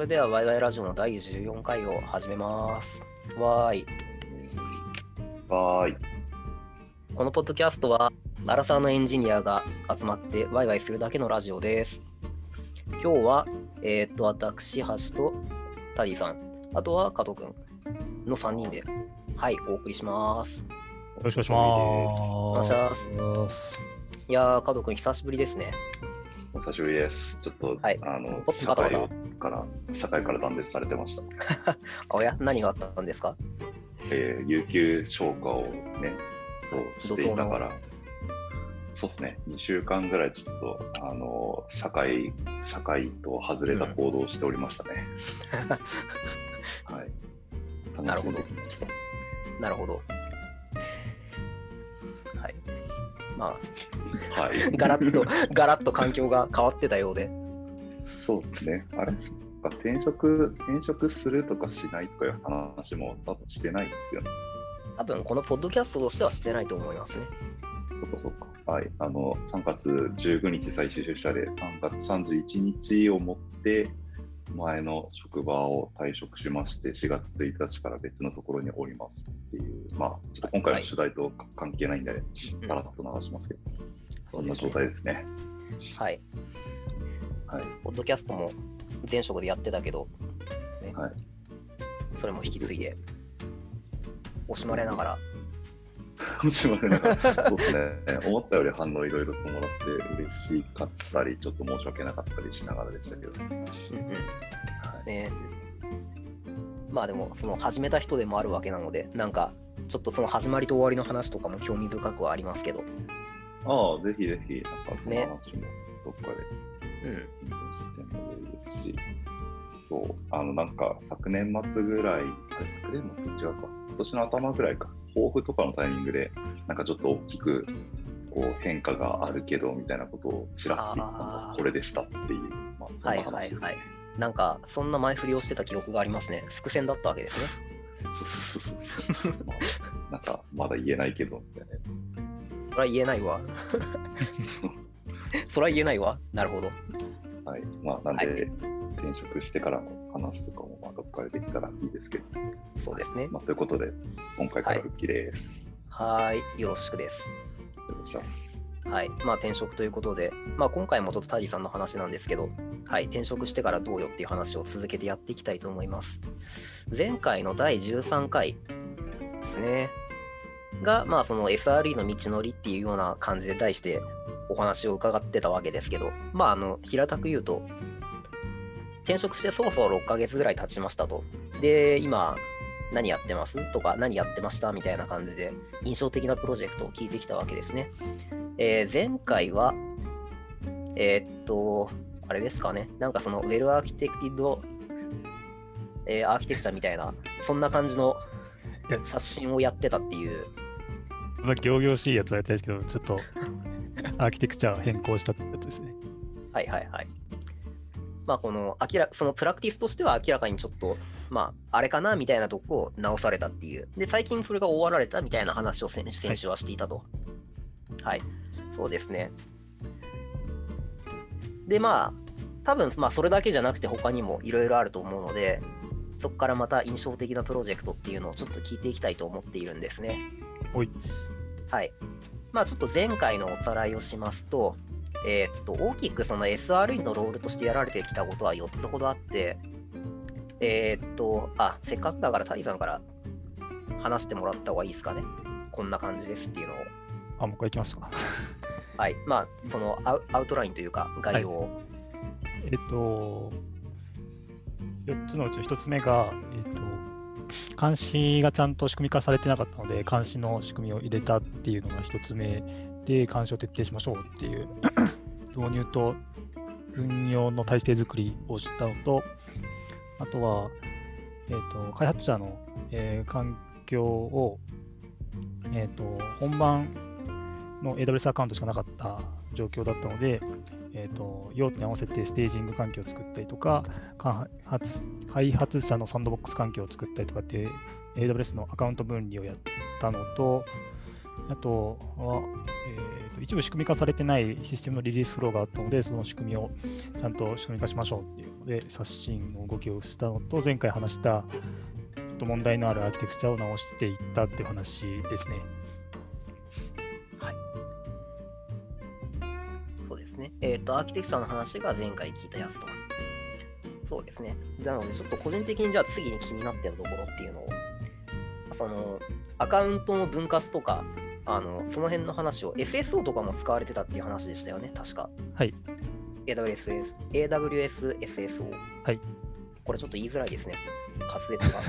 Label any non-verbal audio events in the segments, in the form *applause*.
それでは、ワイワイラジオの第14回を始めます。わーい。はーい。このポッドキャストは、アラサーのエンジニアが集まってワイワイするだけのラジオです。今日は、えーっと、私、橋とタディさん、あとは加藤くんの3人で、はい、お送りします。よろしくお願いしお願いしま。ますいやー、加藤くん、久しぶりですね。お久しぶりです。ちょっと、はいあのお社会まから社会から断絶されてました。*laughs* おや、何があったんですか？えー有給消化をね、そうしていながら、そうですね、2週間ぐらいちょっと、あの社会、社会と外れた行動をしておりましたね。*laughs* はい。楽しんできました。なるほど。はい。まあ、はい。*laughs* ガラッと、ガラッと環境が変わってたようで。そうですね。あれ、そっか、転職、転職するとかしないとかいう話も多分してないですよね。多分このポッドキャストとしてはしてないと思いますね。そっかそっか。はい。あの、3月15日最終出社で、3月31日をもって、前の職場を退職しまして、4月1日から別のところにおりますっていう、まあ、ちょっと今回の取材と関係ないんで、うんさらっと流しますけど、そんな状そうですね態ですね。はい。はい。ポッドキャストも前職でやってたけど、ねはい。それも引き継いで、惜しまれながら、楽しまれながら、そうですね。思ったより反応いろいろともらって嬉しかったり、ちょっと申し訳なかったりしながらでしたけど、うんうん。はい。ね。まあでも、その始めた人でもあるわけなので、なんか、ちょっとその始まりと終わりの話とかも興味深くはありますけど、ああ、ぜひぜひ、なんかそのね話もどっかでうん。してもいいですし、そう、あの、なんか昨年末ぐらい、昨年末違うか、今年の頭ぐらいか、抱負とかのタイミングで、なんかちょっと大きくこう変化があるけどみたいなことをちらっと言ってたのこれでしたっていう、まあ、そんはいな話です、はいはい。なんか、そんな前振りをしてた記憶がありますね。伏線だったわけですね。そうそうそうそう。*laughs* まあ、なんかまだ言えないけどみたいそれは言えないわ。*laughs* それは言えないわ。なるほど。な。はい。まあ、なんで、はい転職してからの話とかも、まあ、どっかでできたらいいですけど。そうですね。まあ、ということで、今回から復帰です。はーい。よろしくです。お願いします。はい。まあ転職ということで、まあ今回もちょっとタディさんの話なんですけど、はい。転職してからどうよっていう話を続けてやっていきたいと思います。前回の第13回ですね。が、まあその SRE の道のりっていうような感じで題してお話を伺ってたわけですけど、まああの、平たく言うと、転職してそろそろ6ヶ月ぐらい経ちましたと。で、今、何やってます？とか、何やってました？みたいな感じで、印象的なプロジェクトを聞いてきたわけですね。えー前回は、えーっと、あれですかね、なんかその、ウェルアーキテクティッド、えーアーキテクチャみたいな、そんな感じの刷新をやってたっていう、まあ、行々しいやつはやりたいですけど、ちょっとアーキテクチャ変更したってやつですね。はいはいはい。まあ、この、明らそのプラクティスとしては明らかにちょっと、まあ、あれかなみたいなとこを直されたっていう。で、最近それが終わられたみたいな話を先先週はしていたと。はい。そうですね。で、まあ、多分、まあ、それだけじゃなくて他にもいろいろあると思うので、そこからまた印象的なプロジェクトっていうのをちょっと聞いていきたいと思っているんですね。おい。はい。まあちょっと前回のおさらいをしますと、えーっと、大きくその SRE のロールとしてやられてきたことは4つほどあって、えーっと、あ、せっかくだからタイさんから話してもらった方がいいですかね。こんな感じですっていうのを。あ、もう一回いきますか。はい。まあ、そのアウアウトラインというか概要を。えっと、4つのうち1つ目が、えっと、監視がちゃんと仕組み化されてなかったので、監視の仕組みを入れたっていうのが1つ目で、監視を徹底しましょうっていう *coughs* 導入と運用の体制づくりをしたのと、あとは、えっと開発者の、えー環境を、えっと本番の AWS アカウントしかなかった状況だったので、えー、と用途に合わせてステージング環境を作ったりとか、開発者のサンドボックス環境を作ったりとかって AWS のアカウント分離をやったのと、あとは、えーと、一部仕組み化されてないシステムのリリースフローがあったので、その仕組みをちゃんと仕組み化しましょうっていうので、刷新の動きをしたのと、前回話したちょっと問題のあるアーキテクチャを直していったっていう話ですね。はい。そうですね。えっ、ー、と、アーキテクチャの話が前回聞いたやつと。そうですね。なので、ちょっと個人的にじゃあ次に気になってるところっていうのを、その、アカウントの分割とか、あのその辺の話を SSO とかも使われてたっていう話でしたよね、確か。はい。AWS、AWS SSO。はい。これちょっと言いづらいですね。滑舌が。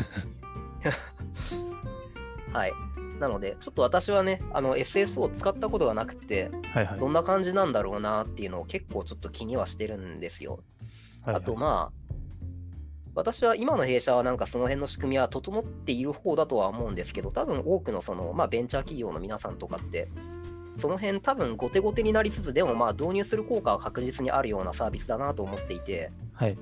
*laughs* はい。なので、ちょっと私はね、あの SSO を使ったことがなくて、はいはい、どんな感じなんだろうなっていうのを結構ちょっと気にはしてるんですよ。はいはい、あと、まあ、私は今の弊社はなんかその辺の仕組みは整っている方だとは思うんですけど、多分多くのその、まあ、ベンチャー企業の皆さんとかって、その辺多分後手後手になりつつ、でもまあ導入する効果は確実にあるようなサービスだなと思っていて、はい、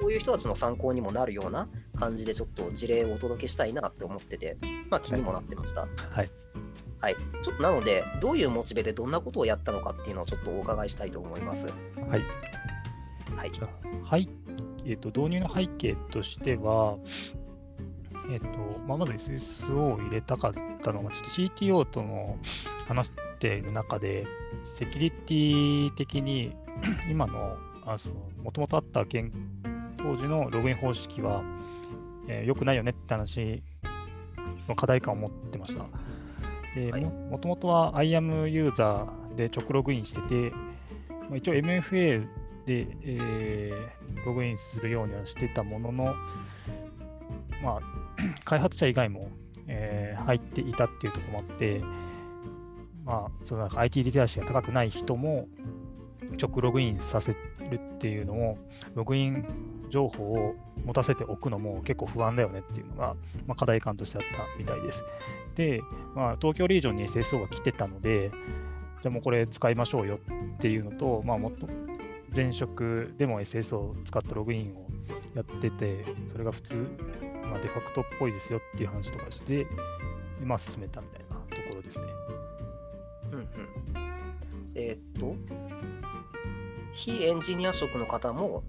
こういう人たちの参考にもなるような感じでちょっと事例をお届けしたいなって思ってて、まあ気にもなってました。はい。はい、ちょっとなので、どういうモチベでどんなことをやったのかっていうのをちょっとお伺いしたいと思います。はい。はい。はい。えーと、導入の背景としては、えーとまあ、まず SSO を入れたかったのが、ちょっと CTO との話している中で、セキュリティ的に *clears throat* 今のもともとあった現当時のログイン方式は良、えー、くないよねって話の課題感を持ってました。ではい、もともとは IAM ユーザーで直ログインしてて、まあ、一応 MFA で、えー、ログインするようにはしてたものの、まあ、*clears throat* 開発者以外も、えー、入っていたっていうところもあって、まあ、そのなんか IT リテラシーが高くない人も直ログインさせるっていうのを、ログイン情報を持たせておくのも結構不安だよねっていうのが、まあ、課題感としてあったみたいです。で、まあ、東京リージョンに SSO が来てたので、じゃあもうこれ使いましょうよっていうのと、まあ、もっと前職でも SS を使ったログインをやってて、それが普通、まあ、デファクトっぽいですよっていう話とかして、まあ、進めたみたいなところですね。うんうん。えー、っと、非エンジニア職の方も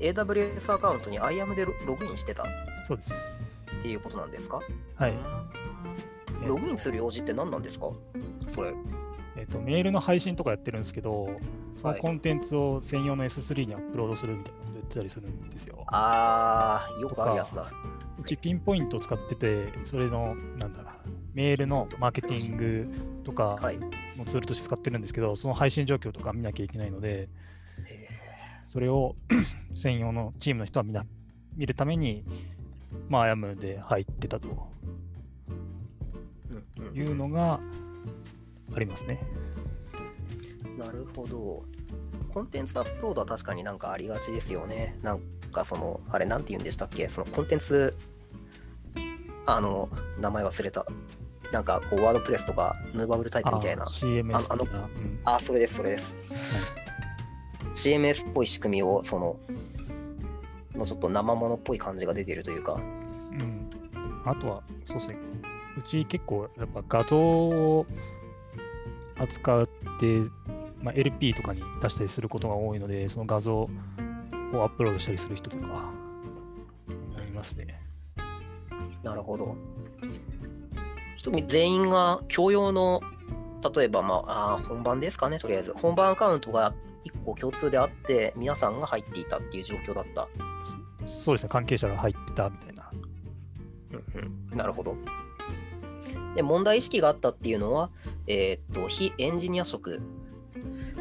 AWS アカウントに IAM でログインしてたそうです。っていうことなんですか？はい。ログインする用事って何なんですか？それ。えっ、と、メールの配信とかやってるんですけど、そのコンテンツを専用の S3 にアップロードするみたいなことやってたりするんですよ。ああ、よくあるやつだ。うちピンポイントを使ってて、それの、なんだメールのマーケティングとかのツールとして使ってるんですけど、その配信状況とか見なきゃいけないので、それを *coughs* 専用のチームの人はみな見るために、まあ、アヤムで入ってたというのがありますね。なるほど。コンテンツアップロードは確かになんかありがちですよね。なんかその、あれなんて言うんでしたっけ？そのコンテンツ、あの、名前忘れた。なんかこうワードプレスとかヌーバブルタイプみたいな。CMS ああの、うん、あ、それです、それです。はい、CMS っぽい仕組みを、その、のちょっと生物っぽい感じが出てるというか。うん。あとは、そうですね。うち結構やっぱ画像を扱って、まあ、LP とかに出したりすることが多いので、その画像をアップロードしたりする人とか、いますね。なるほど。人全員が共用の、例えば、まあ、あ本番ですかね、とりあえず。本番アカウントが1個共通であって、皆さんが入っていたっていう状況だった。そうですね、関係者が入ってたみたいな。うんうん、なるほど。で、問題意識があったっていうのは、えー、っと、非エンジニア職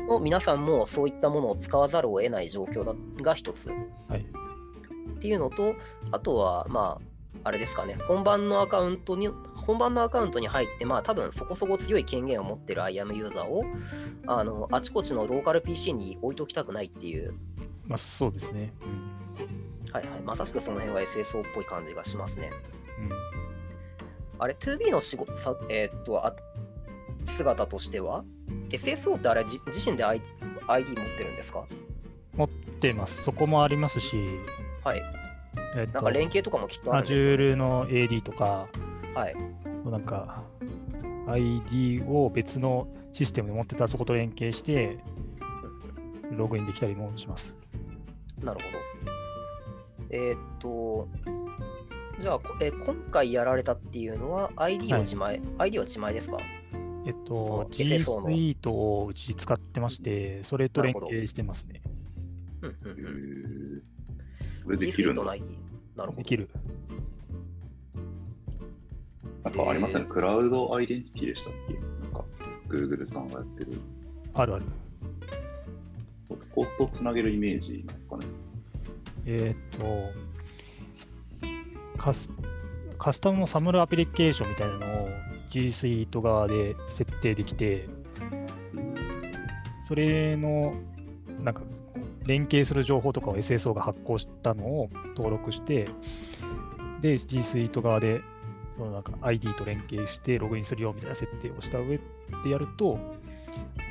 の皆さんもそういったものを使わざるを得ない状況だが一つ。はい。っていうのと、あとは、まあ、あれですかね、本番のアカウントに、本番のアカウントに入って、まあ多分そこそこ強い権限を持ってる IAM ユーザーを、あの、あちこちのローカル PC に置いときたくないっていう。まあそうですね。うん、はいはい。まさしくその辺は SSO っぽい感じがしますね。うん。あれ、2B の仕事、さえー、っとあ、姿としては、SSO ってあれ自身で ID, 持ってるんですか？持ってます。そこもありますし、はい。えー、なんか連携とかもきっとあるんですよ、ね、Azure の AD とか、はい。なんか、ID を別のシステムで持ってたそこと連携して、ログインできたりもします。なるほど。えーっと、じゃあ、こえー今回やられたっていうのは ID を自前、ID は自前ですか？えっと、G SSO の Suite をうち使ってまして、それと連携してますね。うんうんこれできる。なるほど。できる。なんかありますね、クラウドアイデンティティでしたっけ？なんか、Google さんがやってる。あるある。そうコードとつなげるイメージなんですかね。えっとカス、カスタムのサムルアプリケーションみたいなのを G Suite 側で設定できて、それのなんか連携する情報とかを SSO が発行したのを登録して、で、G Suite 側でそのなんか ID と連携してログインするよみたいな設定をした上でやると、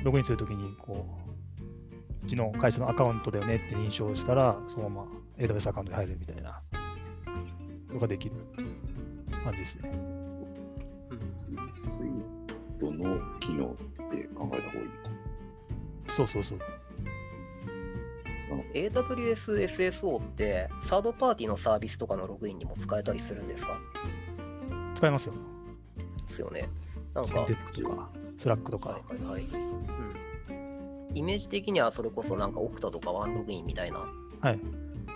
ログインするときにこう、うちの会社のアカウントだよねって認証したら、そのまま AWS アカウントに入るみたいなのができる感じですね。の機能って考えた方がいい。そうそうそう。AWS SSO って、サードパーティーのサービスとかのログインにも使えたりするんですか？使えますよ。ですよね。なんか、 Zendesk とか、 Slack とか。はいはいはい。うん。イメージ的にはそれこそなんか Okta とか OneLogin みたいなはい。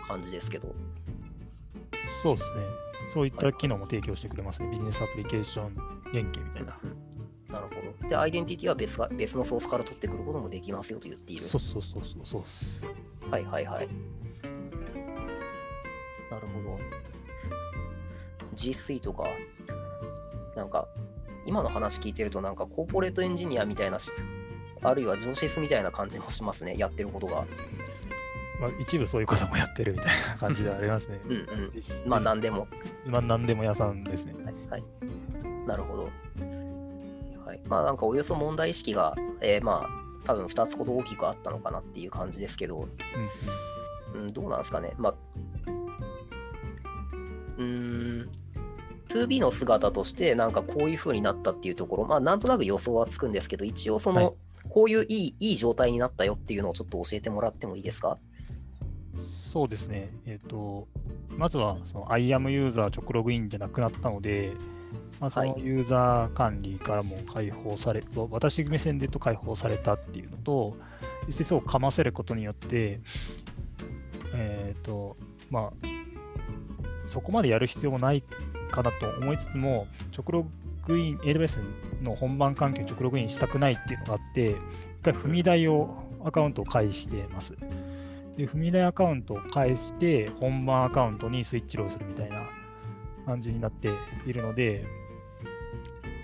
感じですけど。そうですね。そういった機能も提供してくれますね。ビジネスアプリケーション連携みたいな。なるほど。で、アイデンティティは別が別のソースから取ってくることもできますよと言っている。そうそうそうそうそうっす。はいはいはい。なるほど。G Suite か。なんか、今の話聞いてると、なんかコーポレートエンジニアみたいなし、あるいは上司スみたいな感じもしますね、やってることが。まあ、一部そういうこともやってるみたいな感じでありますね。うんうん。まあ、なんでも。まあ、なんでも屋さんですね。はい、はい。なるほど。はい。まあ、なんかおよそ問題意識が、えーまあ、多分2つほど大きくあったのかなっていう感じですけど、うんうんうん、どうなんですかね。まあ、うーん、2B の姿として、なんかこういう風になったっていうところ、まあ、なんとなく予想はつくんですけど、一応その、はいこういういいいい状態になったよっていうのをちょっと教えてもらってもいいですか？そうですね。えっ、と、まずは、その IAM ユーザー直ログインじゃなくなったので、まあ、そのはいユーザー管理からも解放され、私目線で言うと解放されたっていうのと、SSO をかませることによって、えっ、と、まあ、そこまでやる必要もないかなと思いつつも、直ログイン、AWS の本番環境に直ログインしたくないっていうのがあって、一回踏み台を、アカウントを返してます。で、踏み台アカウントを返して、本番アカウントにスイッチローするみたいな感じになっているので、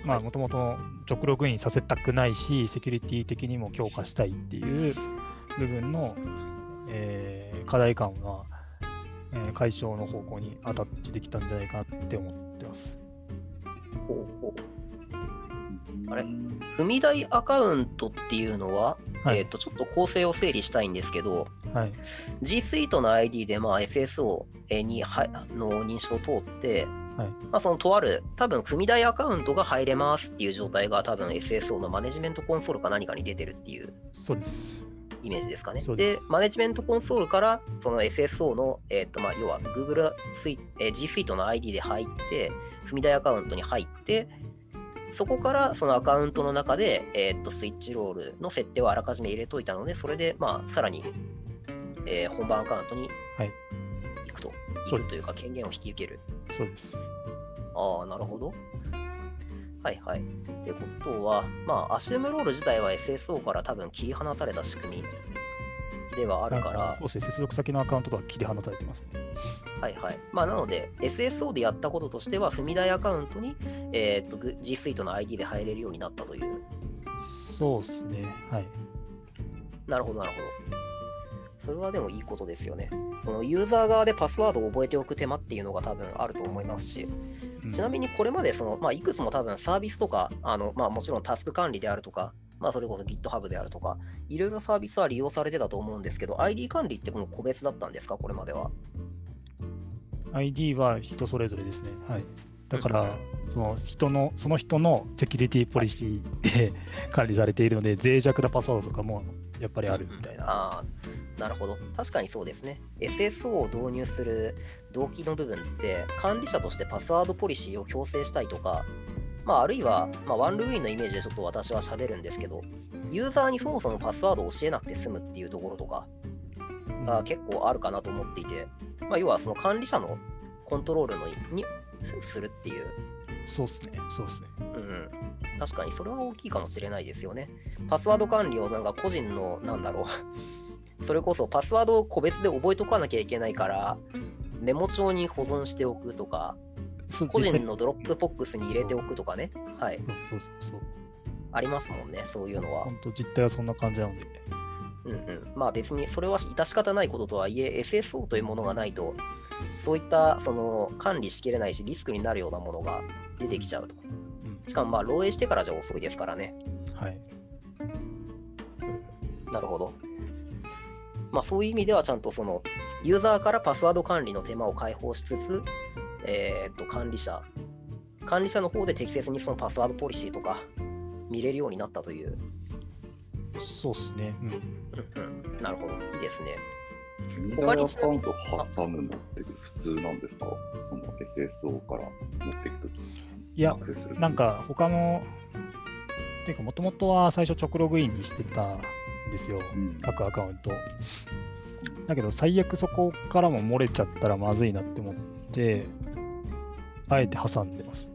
まあ、もともと直ログインさせたくないし、セキュリティ的にも強化したいっていう部分の、えー課題感は、えー解消の方向にアタッチできたんじゃないかなって思ってます。ほうほう。あれ？踏み台アカウントっていうのは、はい。えっ、と、ちょっと構成を整理したいんですけど、はい。G Suite の ID で、まあ、SSO にはの認証を通って、はいまあ、そのとある、多分組み台アカウントが入れますっていう状態が、多分 SSO のマネジメントコンソールか何かに出てるっていう。イメージですかね。でマネジメントコンソールから、その SSO の、えっ、と、まあ、要は Google スイ、えー G Suite の ID で入って、踏み台アカウントに入って、そこからそのアカウントの中で、えっとスイッチロールの設定をあらかじめ入れといたので、それで、まあ、さらに、えー本番アカウントにはい行くと、そうです行くというか、権限を引き受ける。そうです。ああ、なるほど。はいはい。ってことは、まあ、アシュームロール自体は SSO から多分切り離された仕組みではあるからそう、ですね。接続先のアカウントとは切り離されてますね。はいはい。まあ、なので、SSO でやったこととしては、踏み台アカウントに、えーっと、G Suite の ID で入れるようになったという。そうですね。はい。なるほど、なるほど。それはでもいいことですよね。そのユーザー側でパスワードを覚えておく手間っていうのが多分あると思いますし、うんちなみにこれまでその、まあ、いくつも多分サービスとか、あのまあ、もちろんタスク管理であるとか、まあ、それこそ GitHub であるとか、いろいろサービスは利用されてたと思うんですけど、ID 管理ってもう個別だったんですか、これまでは。ID は人それぞれですね。はい。だから、その人の、その人のセキュリティポリシーで *laughs* 管理されているので、脆弱なパスワードとかもやっぱりあるみたいな。ああ、なるほど。確かにそうですね。SSO を導入する動機の部分って、管理者としてパスワードポリシーを強制したいとか、まあ、あるいは、まあ、ワンルーインのイメージでちょっと私は喋るんですけど、ユーザーにそもそもパスワードを教えなくて済むっていうところとかが結構あるかなと思っていて、まあ、要はその管理者のコントロールのにするっていうそうですね、そうですね。うん、確かにそれは大きいかもしれないですよね。パスワード管理をなんか個人の、なんだろう、それこそパスワードを個別で覚えとかなきゃいけないから、メモ帳に保存しておくとか、個人の Dropbox に入れておくとかね、はい、そうそうそうそう。ありますもんね、そういうのは。本当、実態はそんな感じなので。うんうん、まあ別にそれは致し方ないこととはいえ、SSO というものがないと、そういったその管理しきれないし、リスクになるようなものが出てきちゃうと。うんしかもまあ漏洩してからじゃ遅いですからね。はい。なるほど。まあそういう意味ではちゃんとそのユーザーからパスワード管理の手間を解放しつつ、えーっと管理者、管理者の方で適切にそのパスワードポリシーとか見れるようになったという。そうですね。うん。うんうんなるほど。いいですね。ミダイアカウント挟むのって普通なんですか？その SSO から持っていくときいや。なんか他の、ていうか、もともとは最初直ログインにしてたんですよ。うん、各アカウント。だけど、最悪そこからも漏れちゃったらまずいなって思って、あえて挟んでます。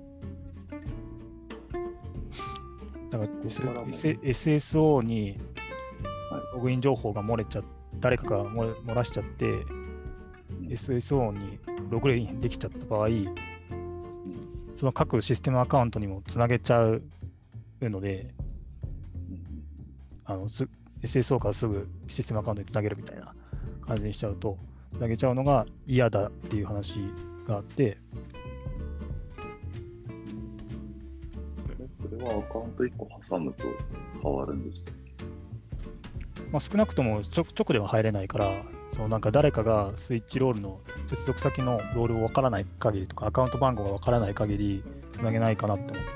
だから、SSO にはいログイン情報が漏れちゃ誰かが漏らしちゃって、うん SSO にログインできちゃった場合、うんその各システムアカウントにもつなげちゃうので、うんあのす SSO からすぐシステムアカウントにつなげるみたいな感じにしちゃうと、つなげちゃうのが嫌だっていう話があって、それはアカウント1個挟むと変わるんでしたっまあ、少なくとも直直では入れないから、そのなんか誰かがスイッチロールの接続先のロールをわからない限りとか、アカウント番号がわからない限り、つなげないかなと思って、け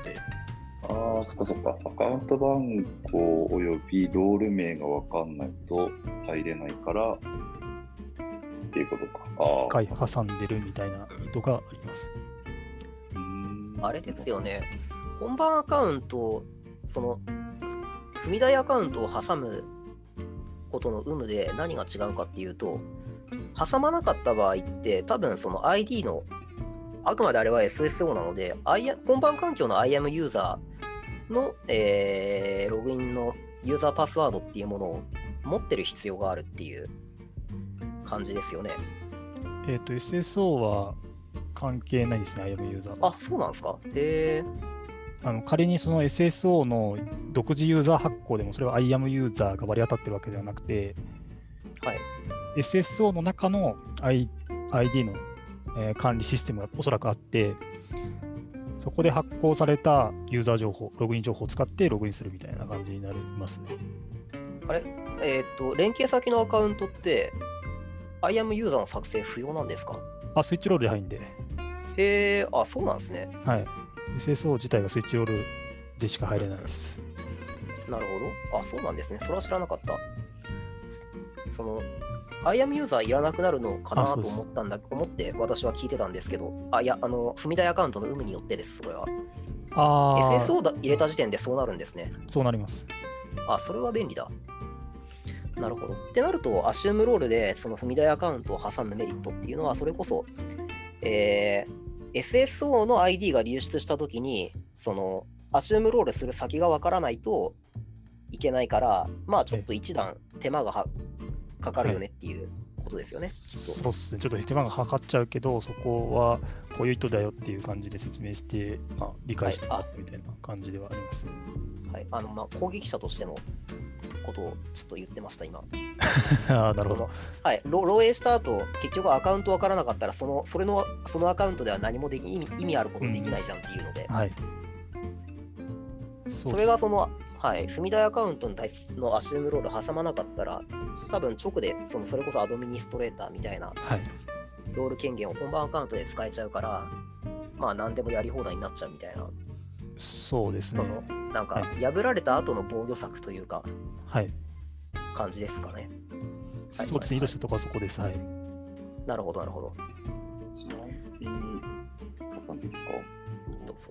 ああ、そっかそっか。アカウント番号およびロール名がわかんないと入れないからっていうことか。ああ。回挟んでるみたいな意図があります。うーんあれですよね。本番アカウント、その、踏み台アカウントを挟むことの有無で何が違うかっていうと、挟まなかった場合って、多分その ID の、あくまであれは SSO なので、本番環境の IAM ユーザーの、えーログインのユーザーパスワードっていうものを持ってる必要があるっていう感じですよね。えっ、と、SSO は関係ないですね、IAM ユーザーは。あ、そうなんですか？へえ。あの仮にその SSO の独自ユーザー発行でも、それは IAM ユーザーが割り当たってるわけではなくて、はい。SSO の中の I ID の、えー管理システムがおそらくあって、そこで発行されたユーザー情報、ログイン情報を使ってログインするみたいな感じになりますね。あれ？えーっと、連携先のアカウントって、IAM ユーザーの作成不要なんですか？あ、スイッチロールで入るんで、へえ、あ、そうなんですね。はい。SSO 自体がスイッチロールでしか入れないです。なるほど。あ、そうなんですね。それは知らなかった。その、IAM ユーザーいらなくなるのかなと思ったんだ、思って私は聞いてたんですけど、あ、いや、あの、踏み台アカウントの有無によってです、それは。ああ、SSO だ入れた時点でそうなるんですね。そうなります。あ、それは便利だ。なるほど。ってなると、アシュームロールでその踏み台アカウントを挟むメリットっていうのは、それこそ、えー SSO の ID が流出したときに、その、アシュームロールする先がわからないといけないから、まあちょっと一段手間がはかかるよねっていうことですよね。きっとそうっすね。ちょっと手間がかかっちゃうけど、そこはこういう意図だよっていう感じで説明して、まあ、理解してもらってみたいな感じではあります。はい。あの、まあ攻撃者としてのことをちょっと言ってました、今。*laughs* ああ、なるほど。はい、ろ漏洩した後結局アカウントわからなかったらそのそれのそのアカウントでは何もでき意味意味あることできないじゃんっていうので、はい。それがその、はい、踏み台アカウントに対すのアシュームロール挟まなかったら多分直でそのそれこそアドミニストレーターみたいなはい。ロール権限を本番アカウントで使えちゃうからまあ何でもやり放題になっちゃうみたいな、そうですねなんかは破られた後の防御策というかはい。感じですかね。はいそうですね。意図したところはそこです。はい。なるほど、なるほど。ちなみに、挟んでいいですかどうぞ。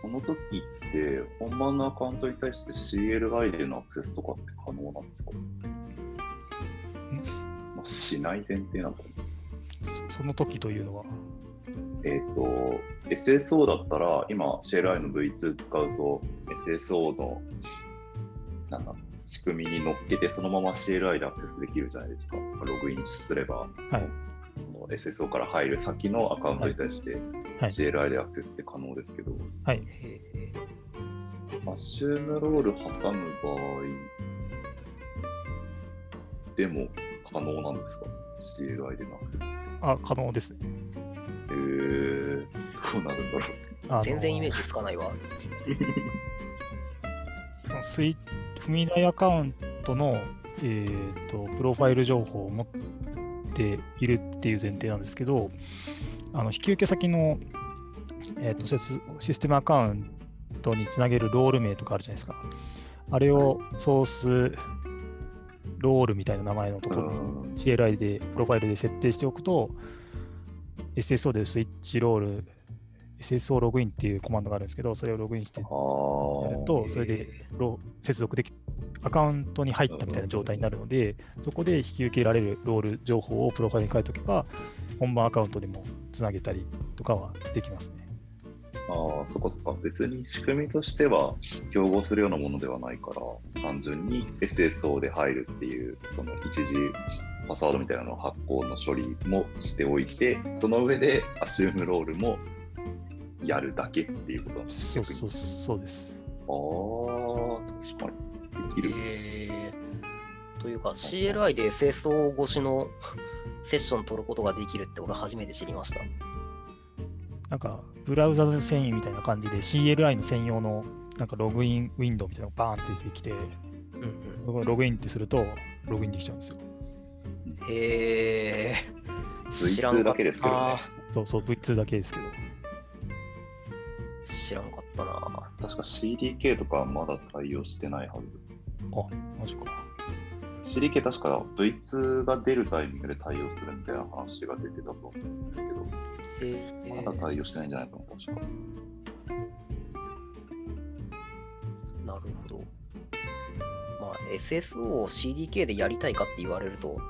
その時って、本番のアカウントに対して CLI でのアクセスとかって可能なんですか？まあ、しない前提なのかなその時というのは、えっ、と、SSO だったら、今 CLI の V2 使うと、SSO の、なんだ、仕組みに乗っけて、そのまま CLI でアクセスできるじゃないですか。ログインすれば、はい。SSO から入る先のアカウントに対して、はい。CLI でアクセスって可能ですけど、はい。へマッシュームロール挟む場合でも可能なんですか ?CLI でのアクセスって。あ、可能です。えー、どうなるんだろう。あの全然イメージつかないわ。そのスイ踏み台アカウントの、えー、とプロファイル情報を持っているっていう前提なんですけど、あの引き受け先の、えー、とシスシステムアカウントにつなげるロール名とかあるじゃないですか。あれをソースロールみたいな名前のところうんに CLI でプロファイルで設定しておくと、SSO でスイッチロール、SSO ログインっていうコマンドがあるんですけど、それをログインしてあやーると、それでロ接続でき、アカウントに入ったみたいな状態になるので、そこで引き受けられるロール情報をプロファイルに書いておけば、本番アカウントでもつなげたりとかはできますね。あー、そっかそっか。別に仕組みとしては競合するようなものではないから、単純に SSO で入るっていう、その一時パスワードみたいなのを発行の処理もしておいて、その上でアシュームロールもやるだけっていうことなんですそうそうそうです。ああ、確かに。できる。えー、というか CLI で SSO 越しの *laughs* セッション取ることができるって俺初めて知りました。なんか、ブラウザの遷移みたいな感じで CLI の専用のなんかログインウィンドウみたいなのがバーンって出てきて、うんうん、ログインってするとログインできちゃうんですよ。へえー。V2 知らんかっただけですけどねそうそう、V2 だけですけど。知らんかったな。確か CDK とかはまだ対応してないはず。あ、マジか。CDK 確か V2 が出るタイミングで対応するみたいな話が出てたと思うんですけど、へまだ対応してないんじゃないかな、確か。なるほど。まあ、SSO を CDK でやりたいかって言われると、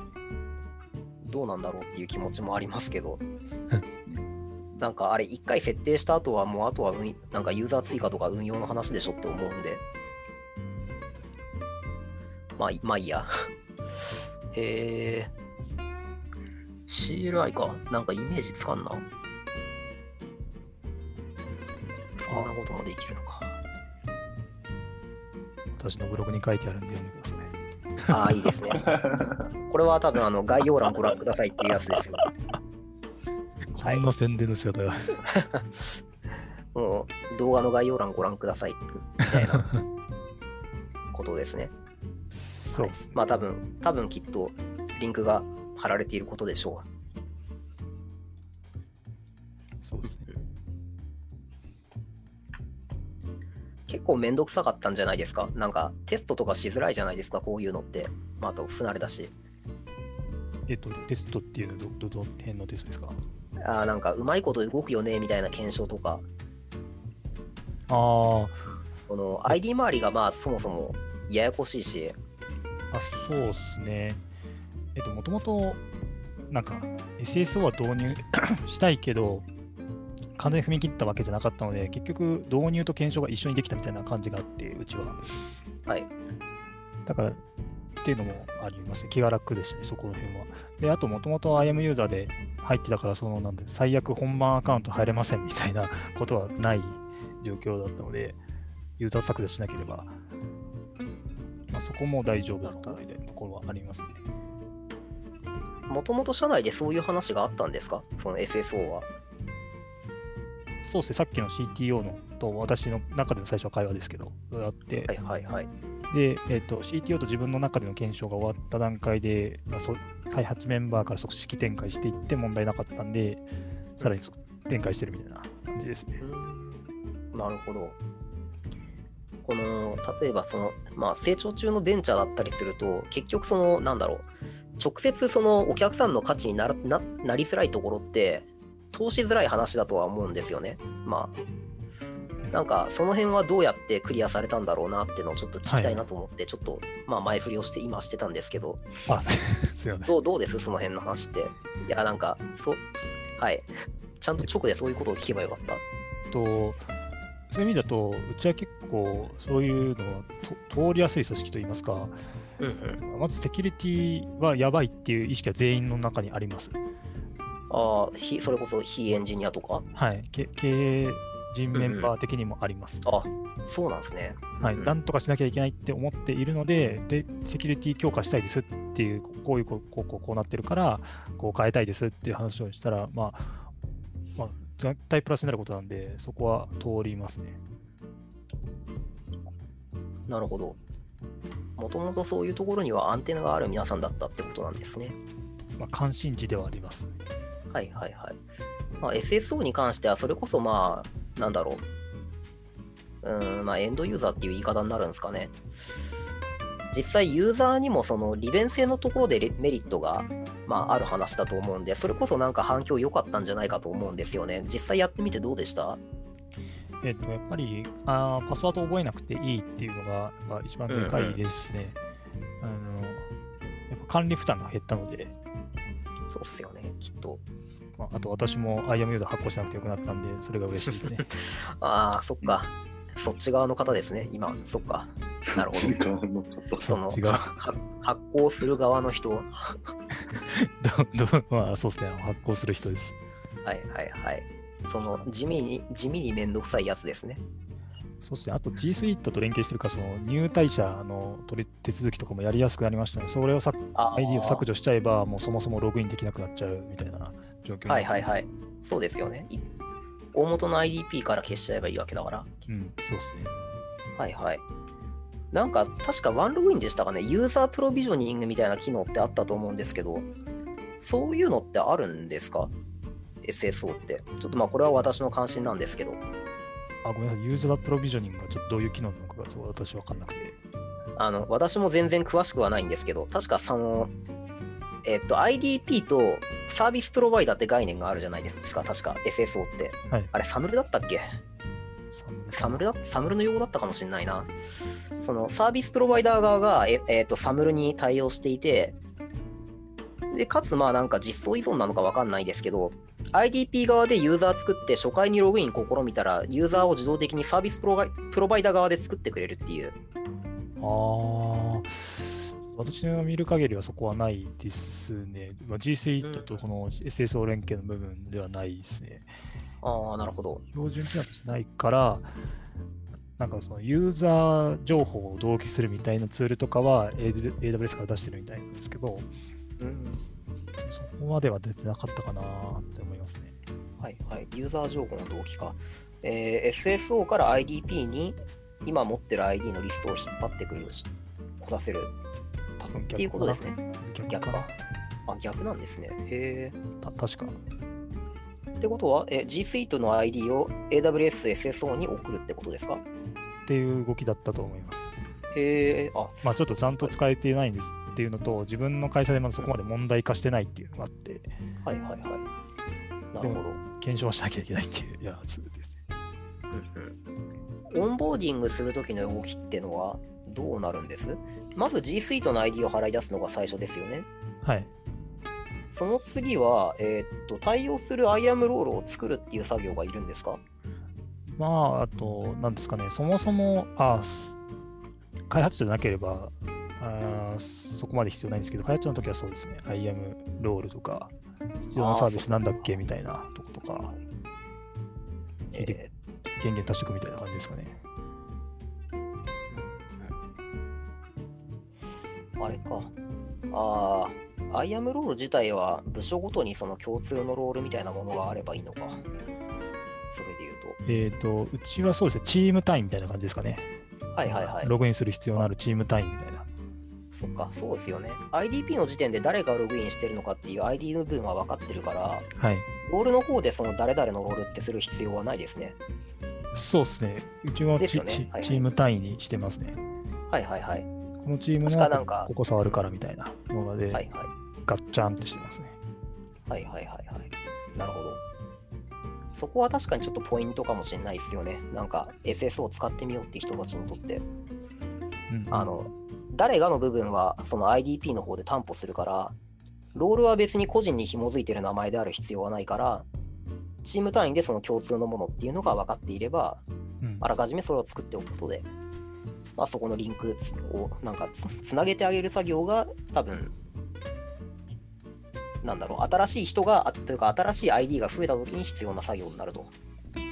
どうなんだろうっていう気持ちもありますけど、*laughs* なんかあれ、一回設定した後は、もうあとは運なんかユーザー追加とか運用の話でしょって思うんで、まあ、いまあいいや。へ *laughs* え。CLI か。なんかイメージつかんな。そんなこともできるのか。私のブログに書いてあるんで読んでください。ああ、いいですね。*laughs* これは多分あの概要欄ご覧くださいっていうやつですよ。*laughs* はいこんな宣伝の仕方が。もう動画の概要欄ご覧くださいみたいなことですね。そうですね。まあ多分、多分きっとリンクが貼られていることでしょそうですね。う。結構めんどくさかったんじゃないですか？なんかテストとかしづらいじゃないですか、こういうのって。まあ、あと不慣れだし。えっと、テストっていうのはど、ど、どの辺のテストですか？ああ、なんかうまいこと動くよねみたいな検証とか、ああ、この ID 周りがまあそもそもややこしいし、あ、そうですね。えっと、もともと、なんか、SSO は導入 *coughs* したいけど、完全に踏み切ったわけじゃなかったので、結局、導入と検証が一緒にできたみたいな感じがあって、うちは。はい。だから、っていうのもありますね。気が楽でしたね、そこら辺は。で、あと、もともと IM ユーザーで入ってたから、その、なんで、最悪本番アカウント入れませんみたいなことはない状況だったので、ユーザー削除しなければ、まあ、そこも大丈夫だったみたいなところはありますね。もともと社内でそういう話があったんですか？その SSO は。そうですね、さっきの CTO のと私の中での最初は会話ですけど、あって、はいはいはい。で、えっと CTO と自分の中での検証が終わった段階で、まあ、そう開発メンバーから即式展開していって問題なかったんで、さらにそ展開してるみたいな感じですね。うんなるほど。この例えばその、まあ、成長中のベンチャーだったりすると結局そのなんだろう直接そのお客さんの価値にならななりづらいところって通しづらい話だとは思うんですよね。まあなんかその辺はどうやってクリアされたんだろうなっていうのをちょっと聞きたいなと思って、ちょっとまあ前振りをして今してたんですけどあ、すいません。どうどうです？その辺の話って。いやなんかそうはいちゃんと直でそういうことを聞けばよかった。とそういう意味だと、うちは結構そういうのはと通りやすい組織といいますか、うんうん、まずセキュリティはやばいっていう意識は全員の中にあります。ああ、ひそれこそ非エンジニアとか？はい。け経営人メンバー的にもあります。あそうなんですね。はい。うんなんとかしなきゃいけないって思っているので、で、セキュリティ強化したいですっていう、こういう、こう、こう、こうこうなってるから、こう変えたいですっていう話をしたら、まあ、まあ、絶対プラスになることなんで、そこは通りますね。なるほど。もともとそういうところにはアンテナがある皆さんだったってことなんですね。まあ、関心事ではあります。はいはいはい。まあ、SSO に関してはそれこそまあ、なんだろう。うーん、まあエンドユーザーっていう言い方になるんですかね。実際ユーザーにもその利便性のところでレメリットが、まあ、ある話だと思うんで、それこそなんか反響良かったんじゃないかと思うんですよね。実際やってみてどうでした？えっと、やっぱりあーパスワード覚えなくていいっていうのがやっぱ一番でかいですね。あのやっぱ管理負担が減ったので、そうっすよね、きっと。まあ、あと私も IAM ユーザー発行しなくてよくなったんで、それが嬉しいですね。*laughs* ああ、そっか。そっち側の方ですね、今。そっか。なるほどその発行する側の人。はど *laughs* ど *laughs* まあ、そうですね、発行する人です。いはいはい。その地味に、地味にめんどくさいやつですね。そうですね、あと G Suite と連携してるから、その入退社の取り手続きとかもやりやすくなりましたので、それをさ ID を削除しちゃえば、もうそもそもログインできなくなっちゃうみたいな状況にはいはいはい。そうですよね。い大元の IDP から消しちゃえばいいわけだから。うん、そうですね。はいはい。なんか、確かワンログインでしたかね？ユーザープロビジョニングみたいな機能ってあったと思うんですけど、そういうのってあるんですか ?SSO って。ちょっとまあ、これは私の関心なんですけど。あ、ごめんなさい、ユーザープロビジョニングがちょっとどういう機能なのかが私わかんなくて。あの、私も全然詳しくはないんですけど、確かその、えっと、IDP とサービスプロバイダーって概念があるじゃないですか、確か SSO って。はいあれ、サムルだったっけ？サムルだ？サムルの用語だったかもしれないな。そのサービスプロバイダー側が、ええーとサムルに対応していて、で、かつまあなんか実装依存なのかわかんないですけど、IDP 側でユーザー作って初回にログイン試みたら、ユーザーを自動的にサービスプロバイプロバイダー側で作ってくれるっていう。ああ、私の見る限りはそこはないですね。まあ、G Suite とその SSO 連携の部分ではないですね。ああ、なるほど。標準機能としてないから、なんかそのユーザー情報を同期するみたいなツールとかは AWS から出してるみたいなんですけど、うんそこまでは出てなかったかなって思いますね。はいはい。ユーザー情報の同期か。えー SSO から IDP に今持ってる ID のリストを引っ張ってくるし、来させる多分逆っていうことですね。逆か逆か。あ、逆なんですね。へた確か。え。ってことは、え G Suite の ID を AWS SSO に送るってことですか？っていう動きだったと思います。へえ。あ、まあちょっとちゃんと使えていないんですっていうのと、自分の会社でまだそこまで問題化してないっていうのがあって、はいはいはい。なるほど。検証しなきゃいけないっていうやつですね。うんうん。オンボーディングするときの動きってのはどうなるんです？まず G Suite の ID を払い出すのが最初ですよね。はい。その次は、えーっと、対応する IAM ロールを作るっていう作業がいるんですか？まあ、あと、なんですかね、そもそも、あす開発者じゃなければあー、そこまで必要ないんですけど、開発者の時はそうですね、IAM ロールとか、必要なサービスなんだっけ？みたいなとことか、え権限足しておくみたいな感じですかね。ーあれか。ああ、IAM ロール自体は部署ごとにその共通のロールみたいなものがあればいいのか。それで言うえっ、と、うちはそうですね、チーム単位みたいな感じですかね。と。はいはいはい。ログインする必要のあるチーム単位みたいな。そっか、そうですよね。IDP の時点で誰がログインしてるのかっていう ID の部分は分かってるから、はい。ロールの方でその誰々のロールってする必要はないですね。そうですね。うちはチ,、ねチーム単位にしてますね。はいはいはい。このチーム確かなんかのここ触るからみたいなので、はいはい。ガッチャンってしてますね。はいはいはいはい。なるほど。そこは確かにちょっとポイントかもしれないですよね。なんか SS を使ってみようって人たちにとって。うんあの、誰がの部分はその IDP の方で担保するから、ロールは別に個人に紐づいてる名前である必要はないから、チーム単位でその共通のものっていうのが分かっていれば、うんあらかじめそれを作っておくことで、まあ、そこのリンクをなんかつつなげてあげる作業が多分、なんだろう、新しい人が、あというか新しい ID が増えた時に必要な作業になると。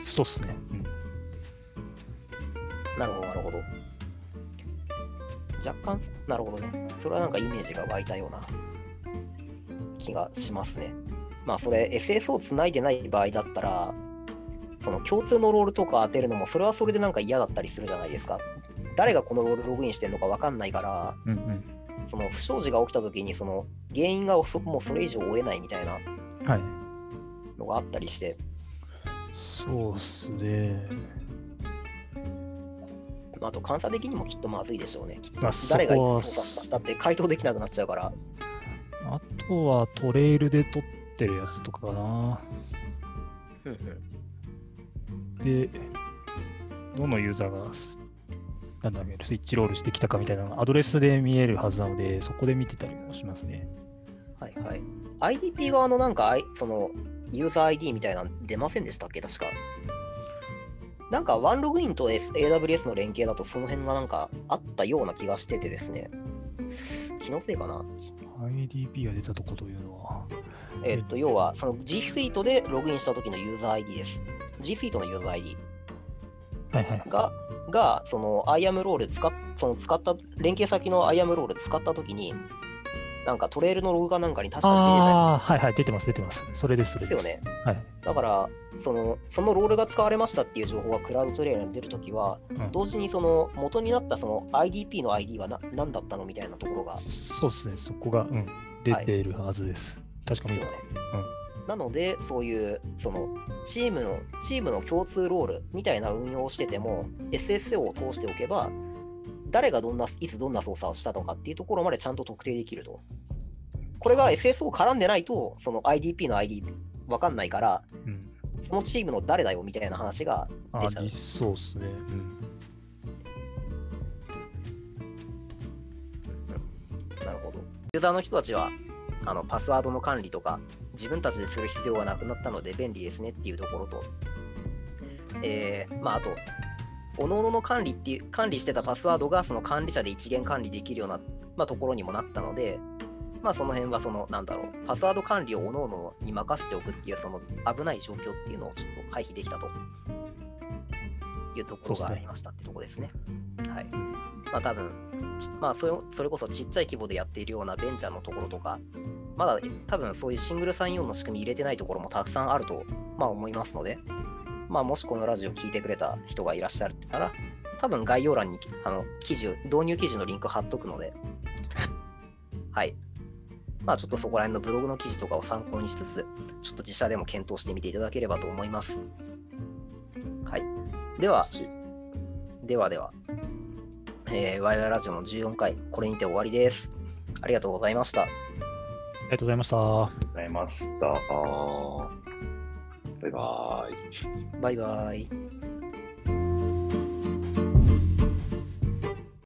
そうっすね。うんなるほど、なるほど。若干、なるほどね。それはなんかイメージが湧いたような気がしますね。まあ、それ SS をつないでない場合だったら、その共通のロールとか当てるのも、それはそれでなんか嫌だったりするじゃないですか。誰がこのログインしてるのか分かんないから、うんうん。その不祥事が起きた時に、その原因がそもうそれ以上追えないみたいなはい。のがあったりして、そうっすね。まああと監査的にもきっとまずいでしょうね。きっとまあ誰がいつ操作しましたって回答できなくなっちゃうから。あとはトレイルで撮ってるやつとかかな。うんうんで、どのユーザーがスなんだスイッチロールしてきたかみたいなのがアドレスで見えるはずなので、そこで見てたりもしますね。はいはい。IDP 側のなんか、その、ユーザー ID みたいなの出ませんでしたっけ？確か。なんか、ワンログインと S- AWS の連携だとその辺がなんかあったような気がしててですね。気のせいかな。IDP が出たとこというのは、えっと、要は、その G Suite でログインした時のユーザー ID です。G Suite のユーザー ID はいはい。が、が、その IAM ロール使っ、その使った、連携先の IAM ロール使った時に、なんかトレイルのログかなんかに確かに出てたりあはいはい、出てます、出てます。それです、それですよね。はい。だからその、そのロールが使われましたっていう情報がクラウドトレーラーに出るときは、うん同時にその元になったその IDP の ID はな何だったのみたいなところがそうですね、そこが、うん、出ているはずです。確かにですよね。なので、そういうそのチームのチームの共通ロールみたいな運用をしてても、SSO を通しておけば、誰がどんないつどんな操作をしたのかっていうところまでちゃんと特定できると。これが SSO 絡んでないと、その IDP の ID わかんないから、うん。そのチームの誰だよみたいな話があ出ちゃうり。そうですね。うん。なるほど。ユーザーの人たちは、あのパスワードの管理とか、自分たちでする必要がなくなったので便利ですねっていうところと、えー、まあ、あと、おのおのの管理っていう、管理してたパスワードがその管理者で一元管理できるような、まあ、ところにもなったので、まあ、その辺はその、なんだろう、パスワード管理をおのおのに任せておくっていう、その危ない状況っていうのをちょっと回避できたというところがありましたってところですね。はい。まあ多分、まあそれそれこそちっちゃい規模でやっているようなベンチャーのところとか、まだ多分そういうシングルサインオンの仕組み入れてないところもたくさんあると、まあ、思いますので、まあ、もしこのラジオ聞いてくれた人がいらっしゃったら、多分概要欄にあの記事導入記事のリンク貼っとくので、*laughs* はい。まあちょっとそこら辺のブログの記事とかを参考にしつつ、ちょっと自社でも検討してみていただければと思います。はい。では、ではでは、えー、ワイワイラジオの14回、これにて終わりです。ありがとうございました。ありがとうございました。ございました。バイバーイ。バイバイ。